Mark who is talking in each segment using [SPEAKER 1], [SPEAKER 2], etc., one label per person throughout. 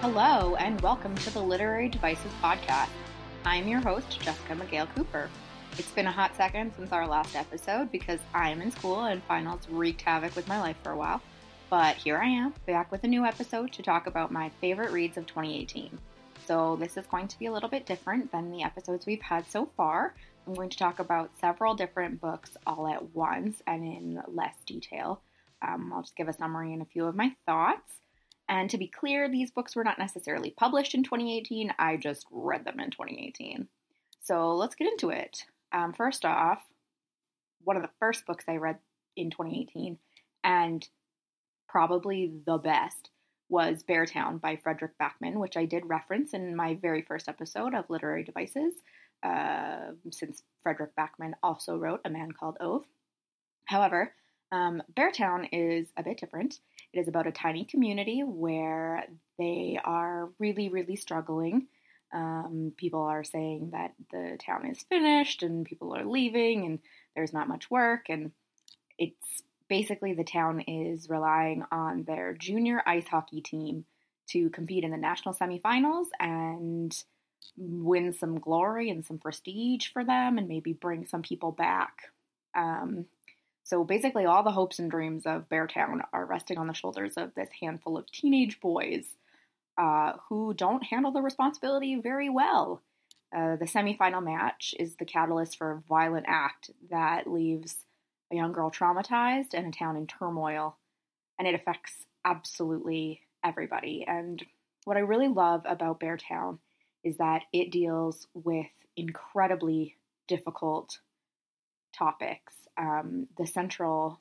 [SPEAKER 1] Hello, and welcome to the Literary Devices Podcast. I'm your host, Jessica McGale Cooper. It's been a hot second since our last episode because I'm in school and finals wreaked havoc with my life for a while. But here I am, back with a new episode to talk about my favorite reads of 2018. So, this is going to be a little bit different than the episodes we've had so far. I'm going to talk about several different books all at once and in less detail. Um, I'll just give a summary and a few of my thoughts. And to be clear, these books were not necessarily published in 2018, I just read them in 2018. So let's get into it. Um, first off, one of the first books I read in 2018, and probably the best, was Beartown by Fredrik Backman, which I did reference in my very first episode of Literary Devices, uh, since Fredrik Backman also wrote A Man Called Ove. However, um, Beartown is a bit different. It is about a tiny community where they are really, really struggling. Um, people are saying that the town is finished and people are leaving and there's not much work. And it's basically the town is relying on their junior ice hockey team to compete in the national semifinals and win some glory and some prestige for them and maybe bring some people back. Um, so basically, all the hopes and dreams of Beartown are resting on the shoulders of this handful of teenage boys uh, who don't handle the responsibility very well. Uh, the semifinal match is the catalyst for a violent act that leaves a young girl traumatized and a town in turmoil, and it affects absolutely everybody. And what I really love about Beartown is that it deals with incredibly difficult topics um, the central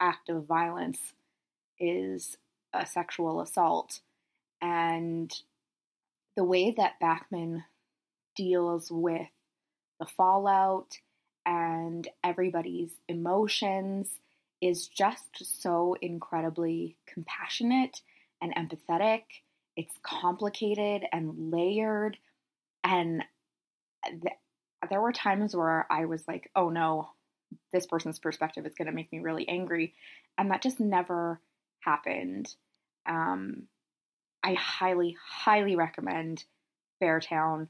[SPEAKER 1] act of violence is a sexual assault. And the way that Backman deals with the fallout and everybody's emotions is just so incredibly compassionate and empathetic. It's complicated and layered. And there were times where I was like, oh no, this person's perspective is going to make me really angry. And that just never happened. Um, I highly, highly recommend Beartown,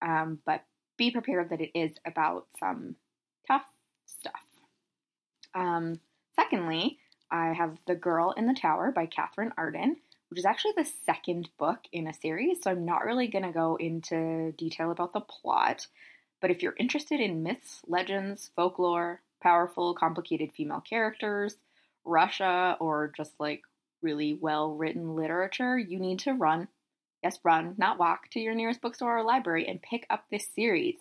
[SPEAKER 1] um, but be prepared that it is about some tough stuff. Um, secondly, I have The Girl in the Tower by Katherine Arden, which is actually the second book in a series, so I'm not really going to go into detail about the plot. But if you're interested in myths, legends, folklore, powerful, complicated female characters, Russia, or just like really well written literature, you need to run, yes, run, not walk, to your nearest bookstore or library and pick up this series.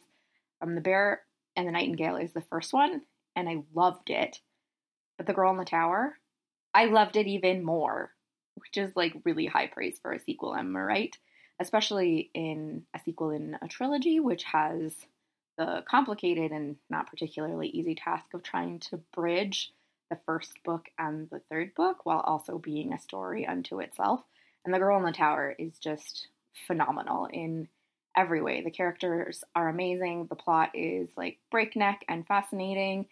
[SPEAKER 1] Um, the Bear and the Nightingale is the first one, and I loved it. But The Girl in the Tower, I loved it even more, which is like really high praise for a sequel, am I right? Especially in a sequel in a trilogy, which has the complicated and not particularly easy task of trying to bridge the first book and the third book while also being a story unto itself. And The Girl in the Tower is just phenomenal in every way. The characters are amazing, the plot is like breakneck and fascinating,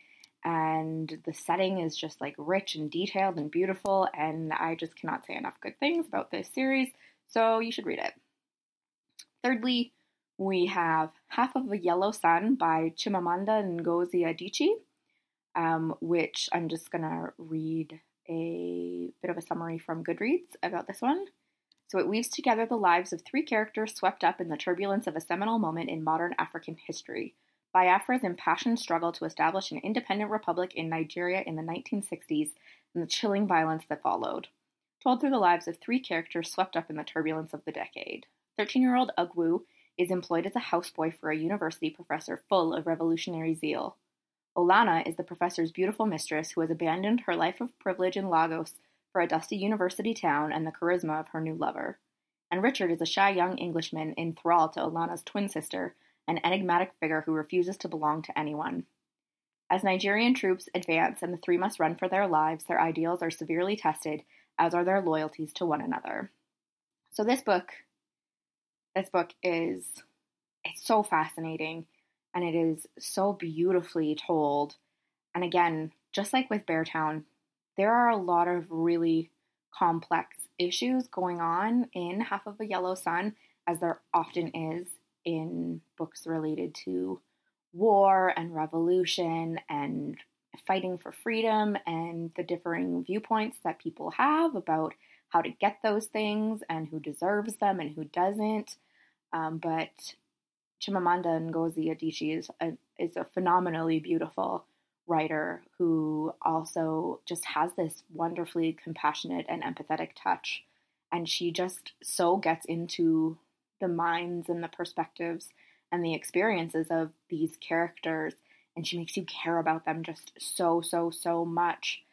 [SPEAKER 1] and the setting is just like rich and detailed and beautiful. And I just cannot say enough good things about this series, so you should read it. Thirdly, we have Half of a Yellow Sun by Chimamanda Ngozi Adichie, um, which I'm just going to read a bit of a summary from Goodreads about this one. So it weaves together the lives of three characters swept up in the turbulence of a seminal moment in modern African history. Biafra's impassioned struggle to establish an independent republic in Nigeria in the 1960s and the chilling violence that followed. Told through the lives of three characters swept up in the turbulence of the decade. 13 year old Ugwu is employed as a houseboy for a university professor full of revolutionary zeal. Olana is the professor's beautiful mistress who has abandoned her life of privilege in Lagos for a dusty university town and the charisma of her new lover. And Richard is a shy young Englishman in thrall to Olana's twin sister, an enigmatic figure who refuses to belong to anyone. As Nigerian troops advance and the three must run for their lives, their ideals are severely tested, as are their loyalties to one another. So, this book this book is it's so fascinating and it is so beautifully told. And again, just like with Beartown, there are a lot of really complex issues going on in Half of a Yellow Sun, as there often is in books related to war and revolution and fighting for freedom and the differing viewpoints that people have about how to get those things and who deserves them and who doesn't. Um, but Chimamanda Ngozi Adichie is a, is a phenomenally beautiful writer who also just has this wonderfully compassionate and empathetic touch. And she just so gets into the minds and the perspectives and the experiences of these characters. And she makes you care about them just so, so, so much.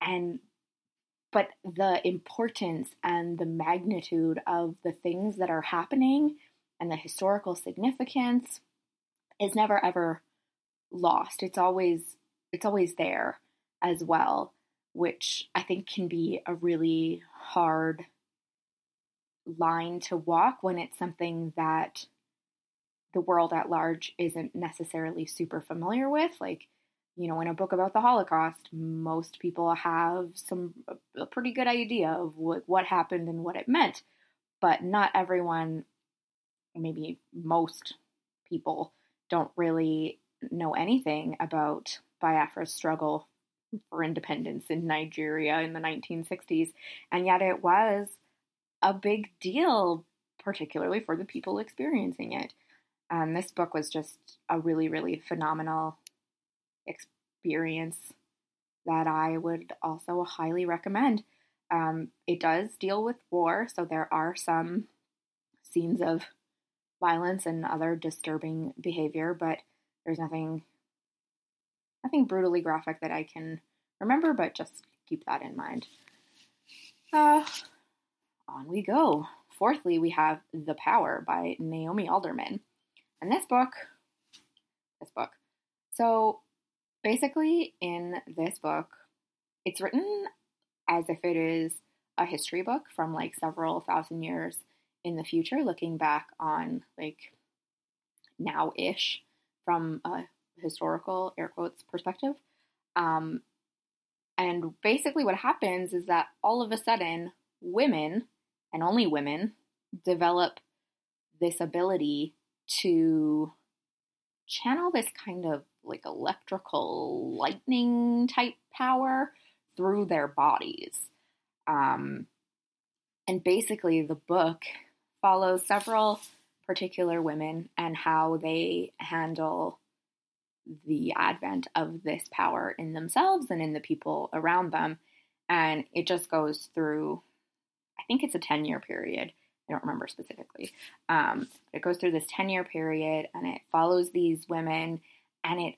[SPEAKER 1] And but the importance and the magnitude of the things that are happening and the historical significance is never ever lost. It's always it's always there as well, which I think can be a really hard line to walk when it's something that the world at large isn't necessarily super familiar with. Like, you know, in a book about the Holocaust, most people have some a pretty good idea of what, what happened and what it meant, but not everyone, maybe most people, don't really know anything about Biafra's struggle for independence in Nigeria in the 1960s, and yet it was a big deal, particularly for the people experiencing it. And this book was just a really, really phenomenal experience that I would also highly recommend. Um, it does deal with war, so there are some scenes of violence and other disturbing behavior, but there's nothing nothing brutally graphic that I can remember, but just keep that in mind. Uh, on we go. Fourthly, we have The Power by Naomi Alderman. And this book, this book. So basically, in this book, it's written as if it is a history book from like several thousand years in the future, looking back on like now ish from a historical air quotes perspective. Um, and basically, what happens is that all of a sudden, women and only women develop this ability to channel this kind of like electrical lightning type power through their bodies. Um, and basically, the book follows several particular women and how they handle the advent of this power in themselves and in the people around them. And it just goes through, I think it's a 10 year period. I don't remember specifically. Um, it goes through this 10 year period and it follows these women and it,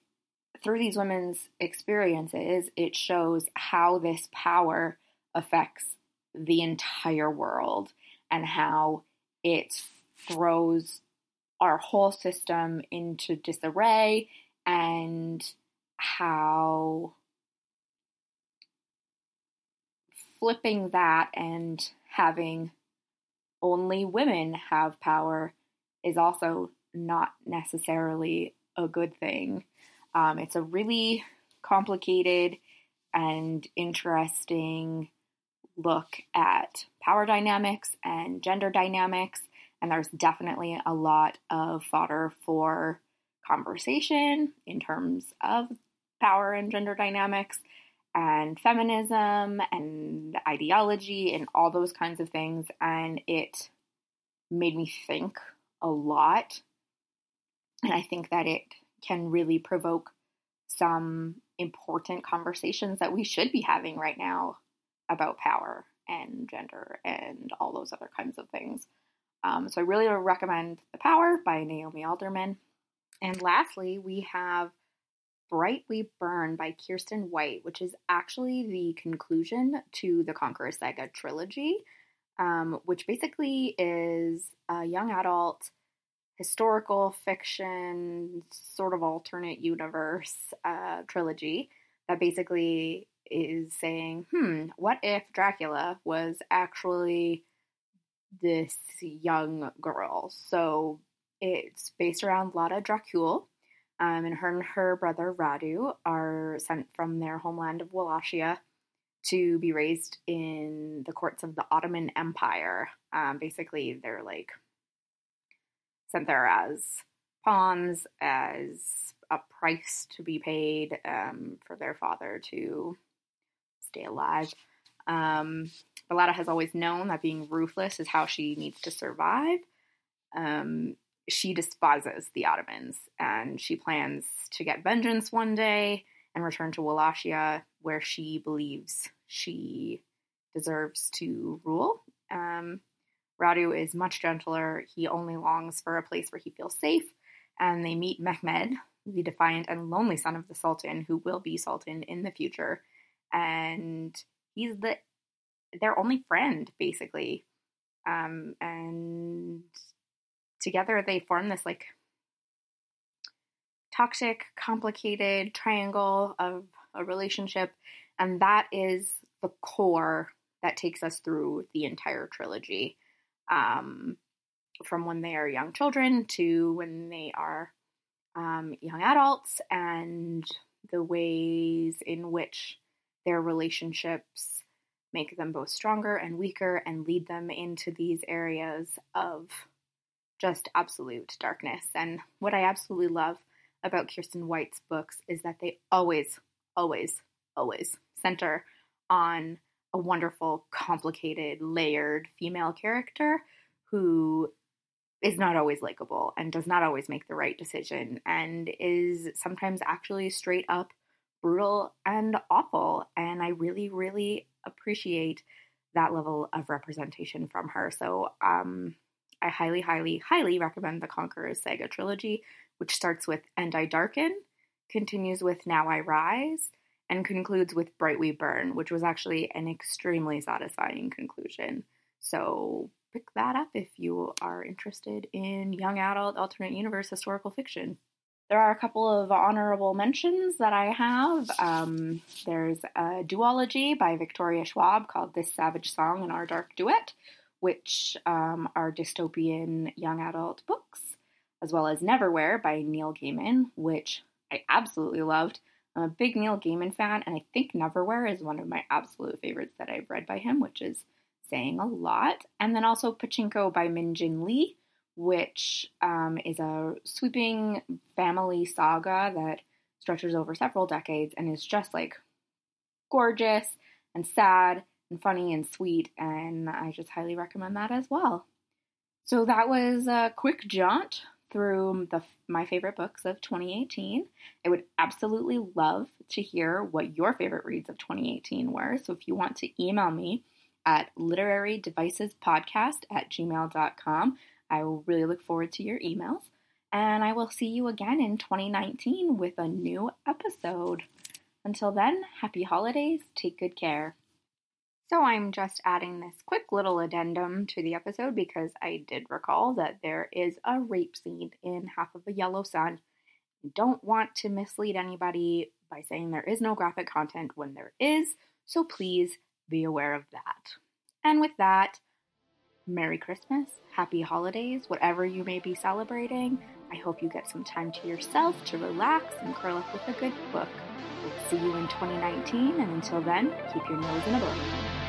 [SPEAKER 1] through these women's experiences, it shows how this power affects the entire world and how it throws our whole system into disarray and how flipping that and having only women have power is also not necessarily a good thing. Um, it's a really complicated and interesting look at power dynamics and gender dynamics, and there's definitely a lot of fodder for conversation in terms of power and gender dynamics and feminism and ideology and all those kinds of things. And it made me think a lot. And I think that it can really provoke some important conversations that we should be having right now about power and gender and all those other kinds of things. Um, so I really recommend The Power by Naomi Alderman. And lastly, we have Bright We Burn by Kiersten White, which is actually the conclusion to the Conqueror Saga trilogy, um, which basically is a young adult historical fiction, sort of alternate universe uh, trilogy that basically is saying, hmm, what if Dracula was actually this young girl? So it's based around Lada Dracul, um, and her and her brother Radu are sent from their homeland of Wallachia to be raised in the courts of the Ottoman Empire. Um, basically, they're like sent there as pawns, as a price to be paid um, for their father to stay alive. Um, has always known that being ruthless is how she needs to survive. Um, she despises the Ottomans and she plans to get vengeance one day and return to Wallachia, where she believes she deserves to rule. Um, Radu is much gentler. He only longs for a place where he feels safe. And they meet Mehmed, the defiant and lonely son of the Sultan, who will be Sultan in the future. And he's the their only friend, basically. Um, and together they form this like toxic, complicated triangle of a relationship. And that is the core that takes us through the entire trilogy. Um, from when they are young children to when they are um, young adults, and the ways in which their relationships make them both stronger and weaker and lead them into these areas of just absolute darkness. And what I absolutely love about Kiersten White's books is that they always, always, always center on a wonderful, complicated, layered female character who is not always likable and does not always make the right decision and is sometimes actually straight up brutal and awful. And I really, really appreciate that level of representation from her. So um, I highly, highly, highly recommend the Conqueror's Saga trilogy, which starts with And I Darken, continues with Now I Rise, and concludes with Bright We Burn, which was actually an extremely satisfying conclusion. So pick that up if you are interested in young adult alternate universe historical fiction. There are a couple of honorable mentions that I have. Um, there's a duology by Victoria Schwab called This Savage Song and Our Dark Duet, which um, are dystopian young adult books, as well as Neverwhere by Neil Gaiman, which I absolutely loved. I'm a big Neil Gaiman fan, and I think Neverwhere is one of my absolute favorites that I've read by him, which is saying a lot. And then also Pachinko by Min Jin Lee, which um, is a sweeping family saga that stretches over several decades and is just like gorgeous and sad and funny and sweet. And I just highly recommend that as well. So that was a quick jaunt through the my favorite books of 2018. I would absolutely love to hear what your favorite reads of 2018 were. So if you want to email me at literarydevicespodcast at gmail.com, I will really look forward to your emails. And I will see you again in 2019 with a new episode. Until then, happy holidays, take good care. So, I'm just adding this quick little addendum to the episode because I did recall that there is a rape scene in Half of a Yellow Sun. Don't want to mislead anybody by saying there is no graphic content when there is, so please be aware of that. And with that, Merry Christmas, Happy Holidays, whatever you may be celebrating. I hope you get some time to yourself to relax and curl up with a good book. See you in 2019, and until then, keep your nose in a book.